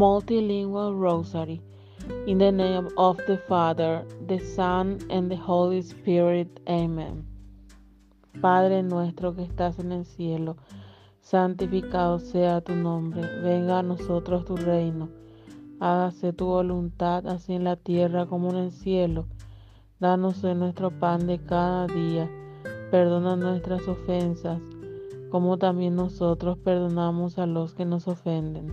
Multilingual Rosary. In the name of the Father, the Son, and the Holy Spirit. Amen. Padre nuestro que estás en el cielo, santificado sea tu nombre. Venga a nosotros tu reino. Hágase tu voluntad, así en la tierra como en el cielo. Danos hoy nuestro pan de cada día. Perdona nuestras ofensas, como también nosotros perdonamos a los que nos ofenden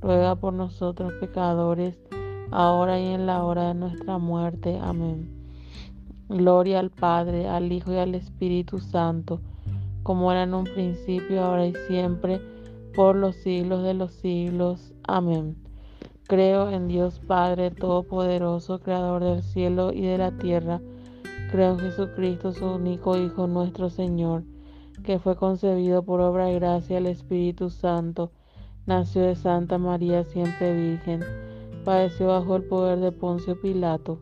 ruega por nosotros pecadores, ahora y en la hora de nuestra muerte. Amén. Gloria al Padre, al Hijo y al Espíritu Santo, como era en un principio, ahora y siempre, por los siglos de los siglos. Amén. Creo en Dios Padre Todopoderoso, Creador del cielo y de la tierra. Creo en Jesucristo, su único Hijo, nuestro Señor, que fue concebido por obra y gracia del Espíritu Santo Nació de Santa María siempre Virgen. Padeció bajo el poder de Poncio Pilato.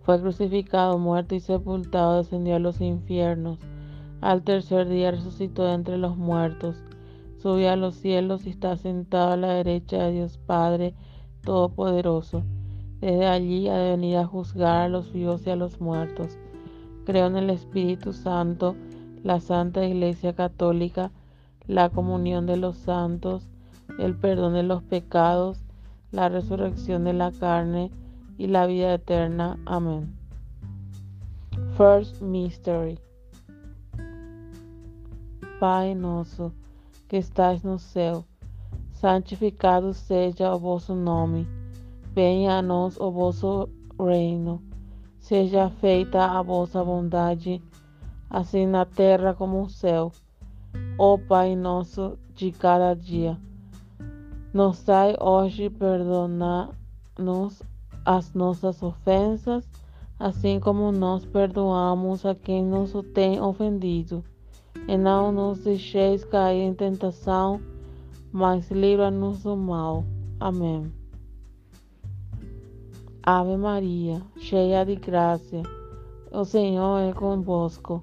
Fue crucificado, muerto y sepultado, descendió a los infiernos. Al tercer día resucitó entre los muertos. Subió a los cielos y está sentado a la derecha de Dios Padre Todopoderoso. Desde allí ha de venir a juzgar a los vivos y a los muertos. Creo en el Espíritu Santo, la Santa Iglesia Católica, la comunión de los santos, el perdón de los pecados, la resurrección de la carne y la vida eterna. Amén. First Mystery. Pai nosso, que estais no céu, santificado seja o vosso nome. Venha a nós o vosso reino. Seja feita a vossa vontade, assim na terra como no céu. Ó Pai nosso de cada dia, nos dai hoje perdonar-nos as nossas ofensas, assim como nós perdoamos a quem nos tem ofendido. E não nos deixeis cair em tentação, mas livra-nos do mal. Amém. Ave Maria, cheia de graça, o Senhor é convosco.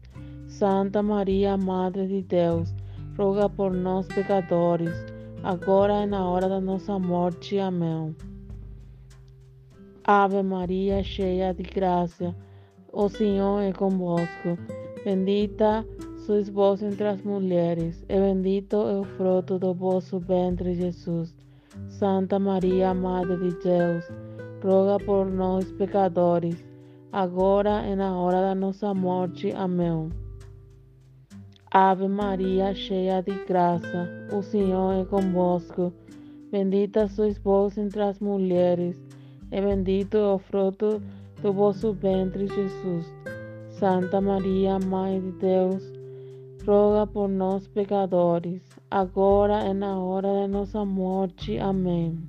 Santa María, Madre de Deus, roga por nós pecadores, agora e na hora da nossa morte. Amém. Ave Maria, cheia de graça, o Senhor é convosco. Bendita sois vós entre as mulheres, e bendito é o fruto do vosso ventre, Jesus. Santa Maria, Madre de Deus, roga por nós pecadores, agora e na hora da nossa morte. Amém. Ave Maria, cheia de graça, o Senhor é convosco. Bendita sois vós entre as mulheres, e bendito é o fruto do vosso ventre, Jesus. Santa Maria, Mãe de Deus, roga por nós, pecadores, agora e na hora de nossa morte. Amém.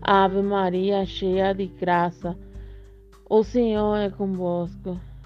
Ave Maria, cheia de graça, o Senhor é convosco.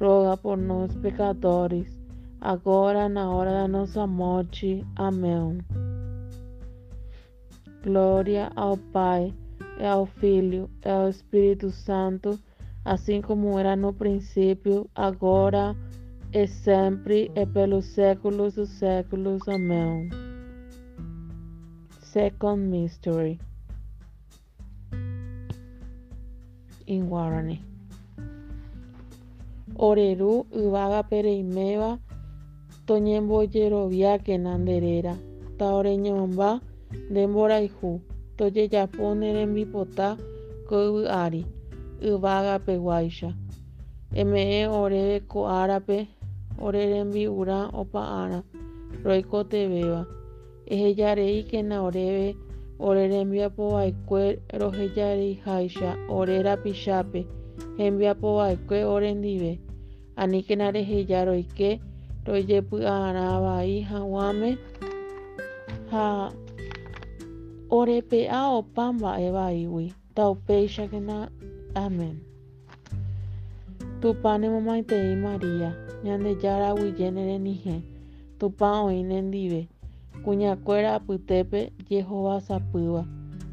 roga por nós, pecadores, agora na hora da nossa morte. Amém. Glória ao Pai, e ao Filho, e ao Espírito Santo, assim como era no princípio, agora e sempre, e pelos séculos dos séculos. Amém. Second Mystery in Guarani. Oreru yvága pereiméva toñembojerovia nanderera taoreñomba ndemborayhu tojejapo ne rembipota ko'yvy'ári yvágapeguáicha eme'ẽ oréve ko árape ore rembi'urã opa'ãrã roikotevéva ehejareíkena oréve ore rembiapova'ekue rohejareiháicha ore rapichápe hembiapova'ekue ore ndive aníkena reheja roike roijepy'arã hag̃uáme ha orepe'a opa mba'e vaígui taupéichakena. Amén. Tupã nemomaitei Maria, Ñandejára aguyjéne renihẽ, Tupã oĩ nendive, kuñakuéra apytépe jehovasapýva,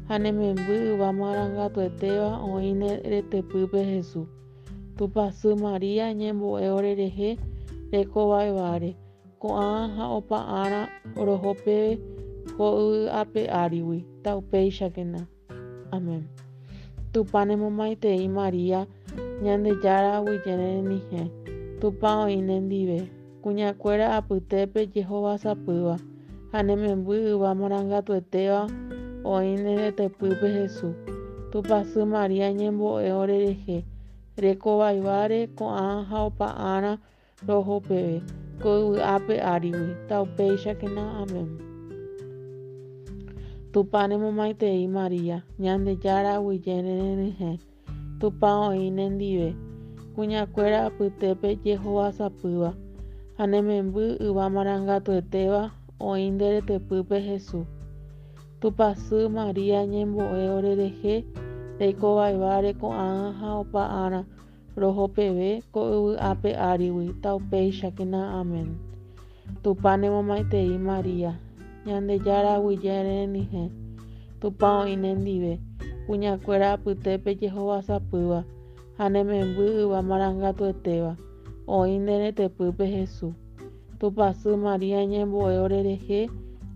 ha ne memby yva marangatuetéva oĩ ne retepýpe Jesús. Tupãsy Maria ñembo'e orerehe rekovaévare, ko'ã ha opa'ãrã roho peve ho'y'ape'árigui taupéichakena. Amén. Tupã nemomaitei Maria, Ñandejára aguyjéne renihẽ, Tupã oĩ nendive, kuñakuéra apytépe jehovasapýva, ha ne memby yva marangatuetéva oĩ ne retepýpe Jesús. Tupãsy Maria ñembo'e orerehe rekovaévare, ko'ã ha opa'ãrã roho peve ko'y'ape'árigui taupéichakena. Amén. Tupã nemomaitei Maria, Ñandejára aguyjéne renihẽ, Tupã oĩ nendive, kuñakuéra apytépe jehovasapýva, ha ne memby yva marangatuetéva oĩ nde retepýpe Jesús. Tupãsy Maria ñembo'e orerehe reikovaévare, ko'ã ha opa'ãrã roho peve ko'y'ape'árigui taupéichakena. Amén. Tupã nemomaitei Maria, Ñandejára aguyjéne renihẽ, Tupã oĩ nendive, kuñakuéra apytépe jehovasapýva, ha ne memby yva marangatuetéva oĩ nde retepýpe Jesús. Tupãsy Maria ñembo'e orerehe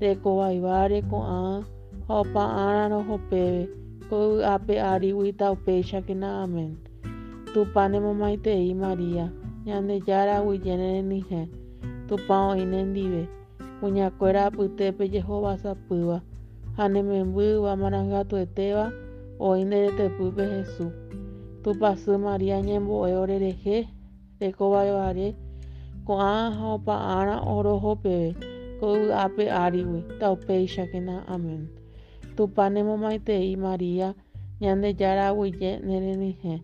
rekovaévare, ko'ã ha opa'ãrã roho peve ko'y'ape'árigui taupéichakena. Amén. Tupã nemomaitei Maria, Ñandejára aguyjéne renihẽ, Tupã oĩ nendive, kuñakuéra apytépe jehovasapýva, ha ne memby yva marangatuetéva oĩ nde retepýpe Jesús. Tupãsy Maria ñembo'e orerehe rekovaévare, ko'ã ha opa'ãrã oroho peve ko yvy'ápe árigui taupéichakena. Amén. Tupã nemomaitei Maria Ñandejára aguyje nerenyhẽ.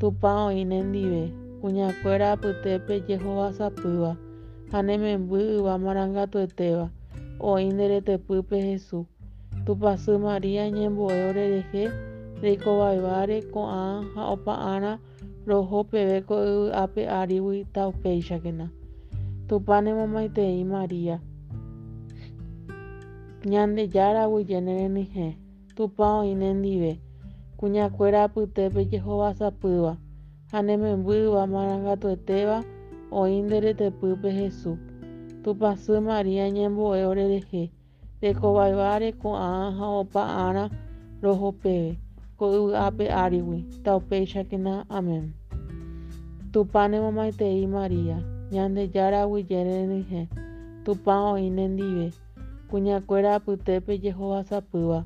Tupã oĩ nendive. Kuñakuéra apytépe jehovasapýva ha ne memby yva marangatuetéva oĩ nderetepýpe Jesús. Tupãsy Maria ñembo'e orerehe reikovavévare ko'ã ha opa'ãrã roho peve ko yvy'ápe árigui taupéichakena. Tupã nemomaitei Maria Ñandejára aguyje nerenyhẽ. Tupã oĩ nendive. Kuñakuéra apytépe jehovasapýva ha ne memby yva marangatuetéva oĩ nderetepýpe Jesús. Tupãsy Maria ñembo'e orerehe reikovavévare ko'ã ha opa'ãrã roho peve ko yvy'ápe árigui taupéichakena. Amén. Tupã nemomaitei Maria Ñandejára aguyje nerenyhẽ. Tupã oĩ nendive. Kuñakuéra apytépe jehovasapýva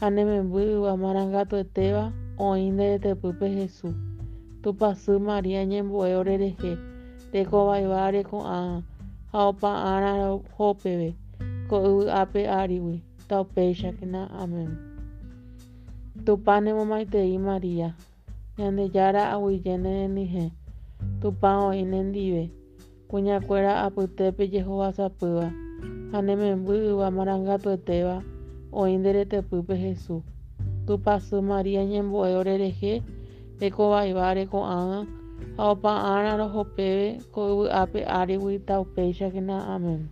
ha ne memby yva marangatuetéva oĩ nderetepýpe Jesús. Tupãsy Maria ñembo'e orerehe reikovavévare ko'ã ha opa'ãrã roho peve ko yvy'ápe árigui taupéichakena. Amén. Tupã nemomaitei Maria Ñandejára aguyje nerenyhẽ. Tupã oĩ nendive. Kuñakuéra apytépe jehovasapýva ha ne memby yva marangatuetéva oĩ nderetepýpe Jesús. Tupãsy Maria ñembo'e orerehe reikovavévare ko'ã ha opa'ãrã roho peve ko yvy'ápe árigui taupéichakena. Amén.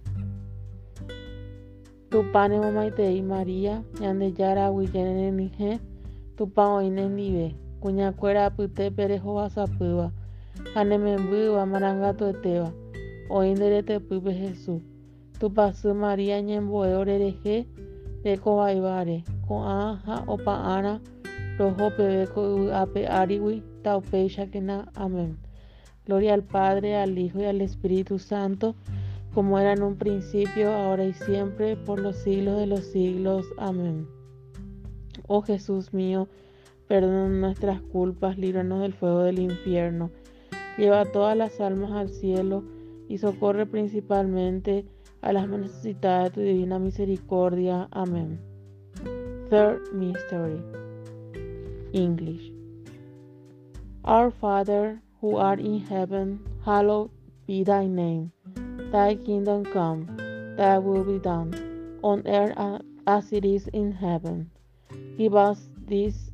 Tupã nemomaitei Maria Ñandejára aguyje nerenyhẽ. Tupã oĩ nendive. Kuñakuéra apytépe rehovasapýva ha ne memby yva marangatuetéva oĩ nderetepýpe Jesús. Tupãsy Maria ñembo'e orerehe reikovavévare ko'ã ha opa'ãrã roho peve ko yvy'ápe árigui taupéichakena. Amén. Gloria al Padre, al Hijo y al Espíritu Santo, como era en un principio, ahora y siempre, por los siglos de los siglos. Amén. Oh Jesús mío, perdona nuestras culpas, líbranos del fuego del infierno, lleva todas las almas al cielo y socorre principalmente a las más necesitadas de tu divina misericordia. Amén. Third Mystery English Our Father, who art in heaven, hallowed be thy name. Thy kingdom come, thy will be done, on earth as it is in heaven. Give us this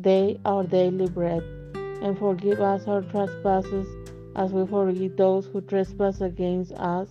day our daily bread, and forgive us our trespasses as we forgive those who trespass against us.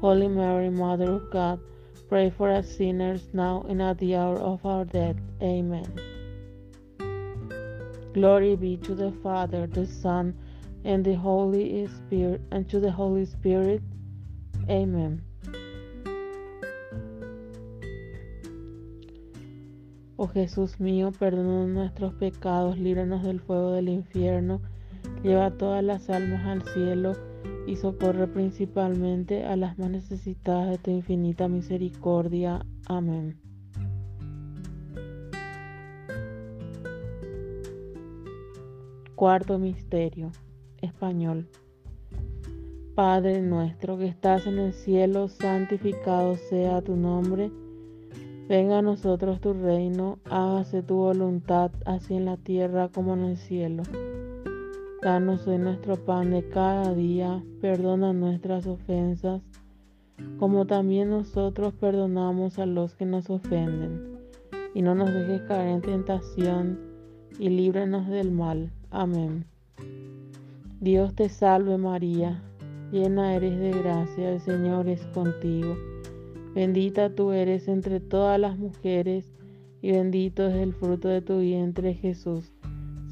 Holy Mary, Mother of God, pray for us sinners, now and at the hour of our death. Amen. Glory be to the Father, the Son, and the Holy Spirit, and to the Holy Spirit. Amen. Oh Jesús mío, perdona nuestros pecados, líbranos del fuego del infierno, lleva todas las almas al cielo y socorre principalmente a las más necesitadas de tu infinita misericordia. Amén. Cuarto Misterio. Español. Padre nuestro que estás en el cielo, santificado sea tu nombre. Venga a nosotros tu reino, hágase tu voluntad, así en la tierra como en el cielo. Danos hoy nuestro pan de cada día, perdona nuestras ofensas, como también nosotros perdonamos a los que nos ofenden. Y no nos dejes caer en tentación, y líbranos del mal. Amén. Dios te salve María, llena eres de gracia, el Señor es contigo. Bendita tú eres entre todas las mujeres, y bendito es el fruto de tu vientre Jesús.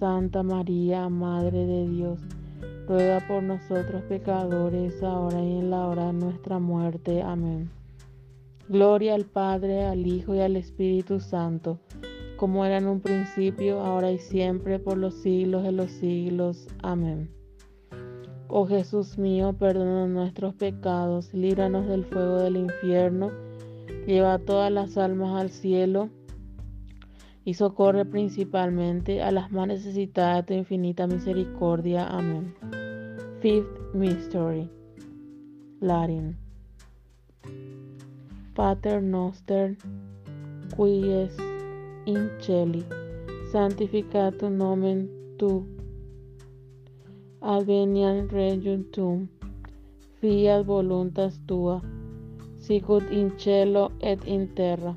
Santa María, Madre de Dios, ruega por nosotros pecadores, ahora y en la hora de nuestra muerte. Amén. Gloria al Padre, al Hijo y al Espíritu Santo, como era en un principio, ahora y siempre, por los siglos de los siglos. Amén. Oh Jesús mío, perdona nuestros pecados, líbranos del fuego del infierno, lleva todas las almas al cielo y socorre principalmente a las más necesitadas de tu infinita misericordia. Amén. Fifth Mystery. Latin. Pater noster, qui es in celi, sanctificatum nomen tu Advenian regnum tuum, fiat voluntas tua, sicut in cielo et in terra.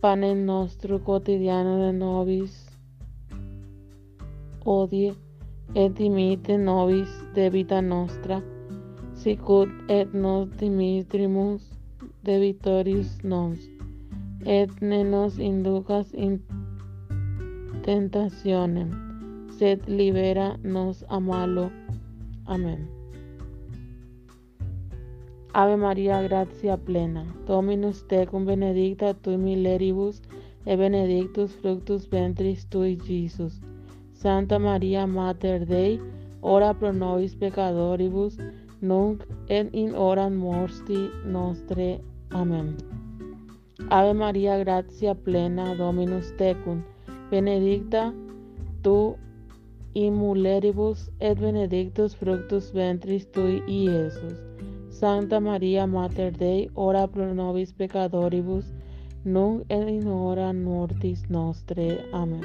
Panem nostro quotidiano de nobis odie et dimite nobis debita nostra, sicut et nos dimitrimus debitorius nos, et ne nos inducas in tentationem sed libera nos a malo. Amén. Ave María, gracia plena, Dominus tecum benedicta tui mileribus, e benedictus fructus ventris tui, Jesus. Santa María, Mater Dei, ora pro nobis peccatoribus, nunc et in hora morti nostre. Amén. Ave María, gracia plena, Dominus tecum, benedicta tu y muleribus et benedictus fructus ventris tui, Iesus. Santa María Mater Dei, ora pro nobis peccatoribus, nunc et in hora mortis nostre. Amén.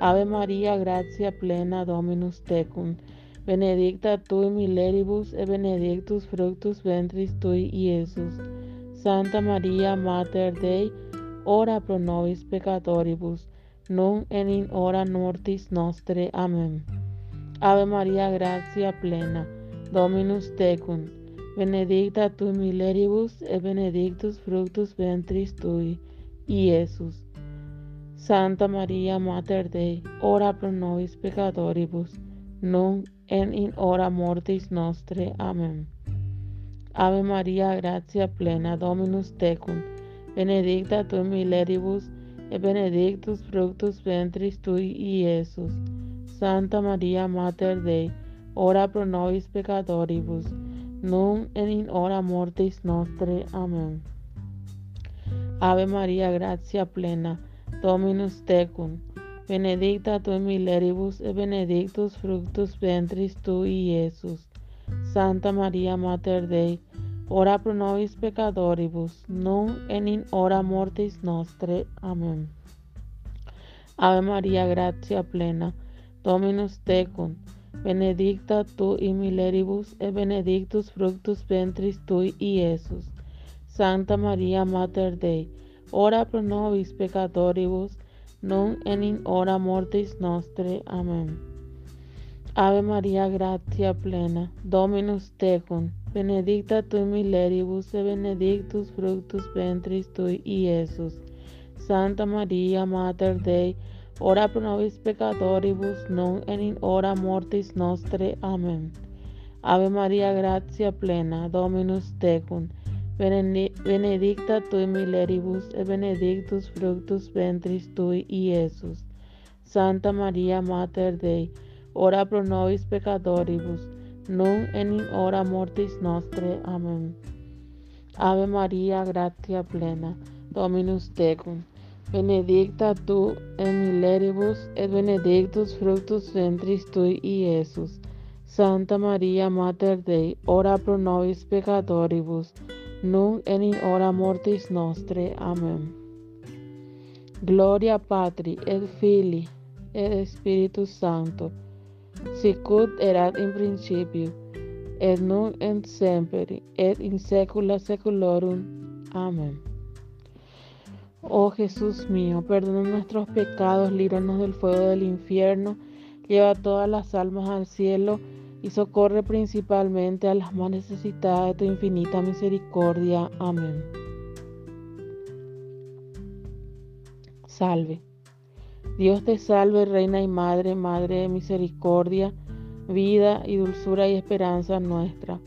Ave María, gracia plena, Dominus tecum, benedicta tui mileribus et benedictus fructus ventris tui, Iesus. Santa María Mater Dei, ora pro nobis peccatoribus, nun en in hora mortis nostre. Amén. Ave María, gracia plena, Dominus tecum, benedicta tu mileribus et benedictus fructus ventris tui, Iesus. Santa María, Mater Dei, ora pro nobis peccatoribus, nunc en in hora mortis nostre. Amén. Ave María, gracia plena, Dominus tecum, benedicta tu mileribus et benedictus fructus ventris tui, Iesus. Santa María, Mater Dei, ora pro nobis peccatoribus, nun et in hora mortis nostre. Amén. Ave María, gracia plena, Dominus tecum, benedicta tu in mileribus et benedictus fructus ventris tui, Iesus. Santa María, Mater Dei, ora pro nobis peccatoribus, nun et in hora mortis nostre. Amén. Ave María, gracia plena, Dominus tecum, benedicta tu in mileribus et benedictus fructus ventris tui, Iesus. Santa María, Mater Dei, ora pro nobis peccatoribus, nun et in hora mortis nostre. Amén. Ave María, gracia plena, Dominus tecum, benedicta tu mileribus et benedictus fructus ventris tui, Iesus. Santa María, Mater Dei, ora pro nobis peccatoribus, nun et in hora mortis nostre. Amén. Ave María, gracia plena, Dominus tecum, benedicta tu in mileribus et benedictus fructus ventris tui, Iesus. Santa María, Mater Dei, ora pro nobis peccatoribus, nun en in hora mortis nostre. Amén. Ave María, gratia plena, Dominus tecum, benedicta tu en mileribus et benedictus fructus ventris tui, Iesus. Santa María, Mater Dei, ora pro nobis peccatoribus, nun en in hora mortis nostre. Amén. Gloria Patri et Filii et Spiritus Sancto, sicut erat in principio, et nunc et semper, et in saecula saeculorum. Amén. Oh Jesús mío, perdona nuestros pecados, líbranos del fuego del infierno, lleva todas las almas al cielo y socorre principalmente a las más necesitadas de tu infinita misericordia. Amén. Salve. Dios te salve, Reina y Madre, Madre de misericordia, vida y dulzura y esperanza nuestra.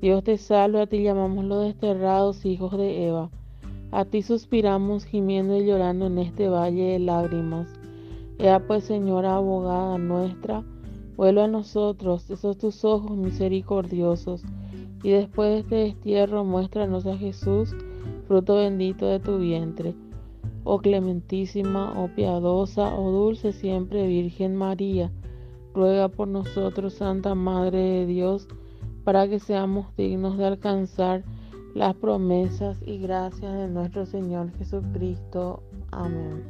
Dios te salve, a ti llamamos los desterrados hijos de Eva. A ti suspiramos gimiendo y llorando en este valle de lágrimas. Ea pues, Señora abogada nuestra, vuelve a nosotros esos tus ojos misericordiosos, y después de este destierro muéstranos a Jesús, fruto bendito de tu vientre. Oh clementísima, oh piadosa, oh dulce siempre Virgen María, ruega por nosotros, Santa Madre de Dios, para que seamos dignos de alcanzar las promesas y gracias de nuestro Señor Jesucristo. Amén.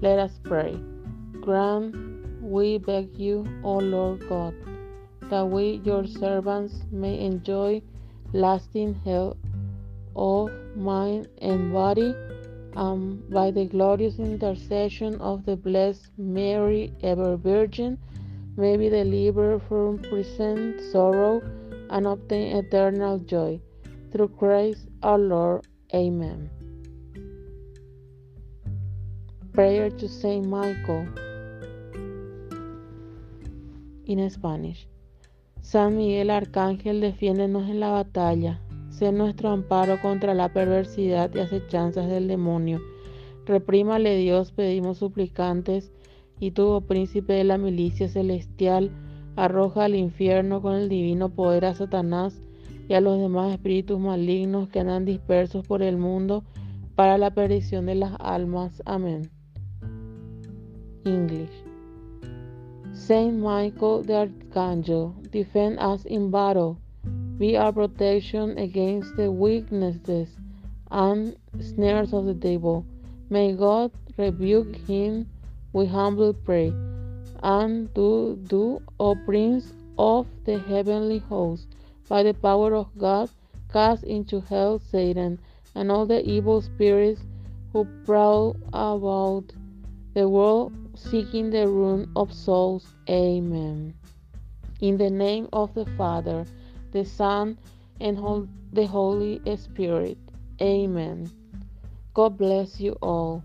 Let us pray. Grant, we beg you, O Lord God, that we, your servants, may enjoy lasting health of mind and body, um, by the glorious intercession of the Blessed Mary, ever Virgin, may be delivered from present sorrow and obtain eternal joy. Through Christ our Lord. Amen. Prayer to Saint Michael in Spanish. San Miguel Arcángel, defiéndenos en la batalla. Sé nuestro amparo contra la perversidad y acechanzas del demonio. Reprímale Dios, pedimos suplicantes, y tú, oh príncipe de la milicia celestial, arroja al infierno con el divino poder a Satanás y a los demás espíritus malignos que andan dispersos por el mundo para la perdición de las almas. Amén. English. Saint Michael the Archangel, defend us in battle. Be our protection against the weaknesses and snares of the devil. May God rebuke him, we humbly pray. And do, do, O Prince of the heavenly host, by the power of God, cast into hell Satan and all the evil spirits who prowl about the world seeking the ruin of souls. Amen. In the name of the Father, the Son, and the Holy Spirit. Amen. God bless you all.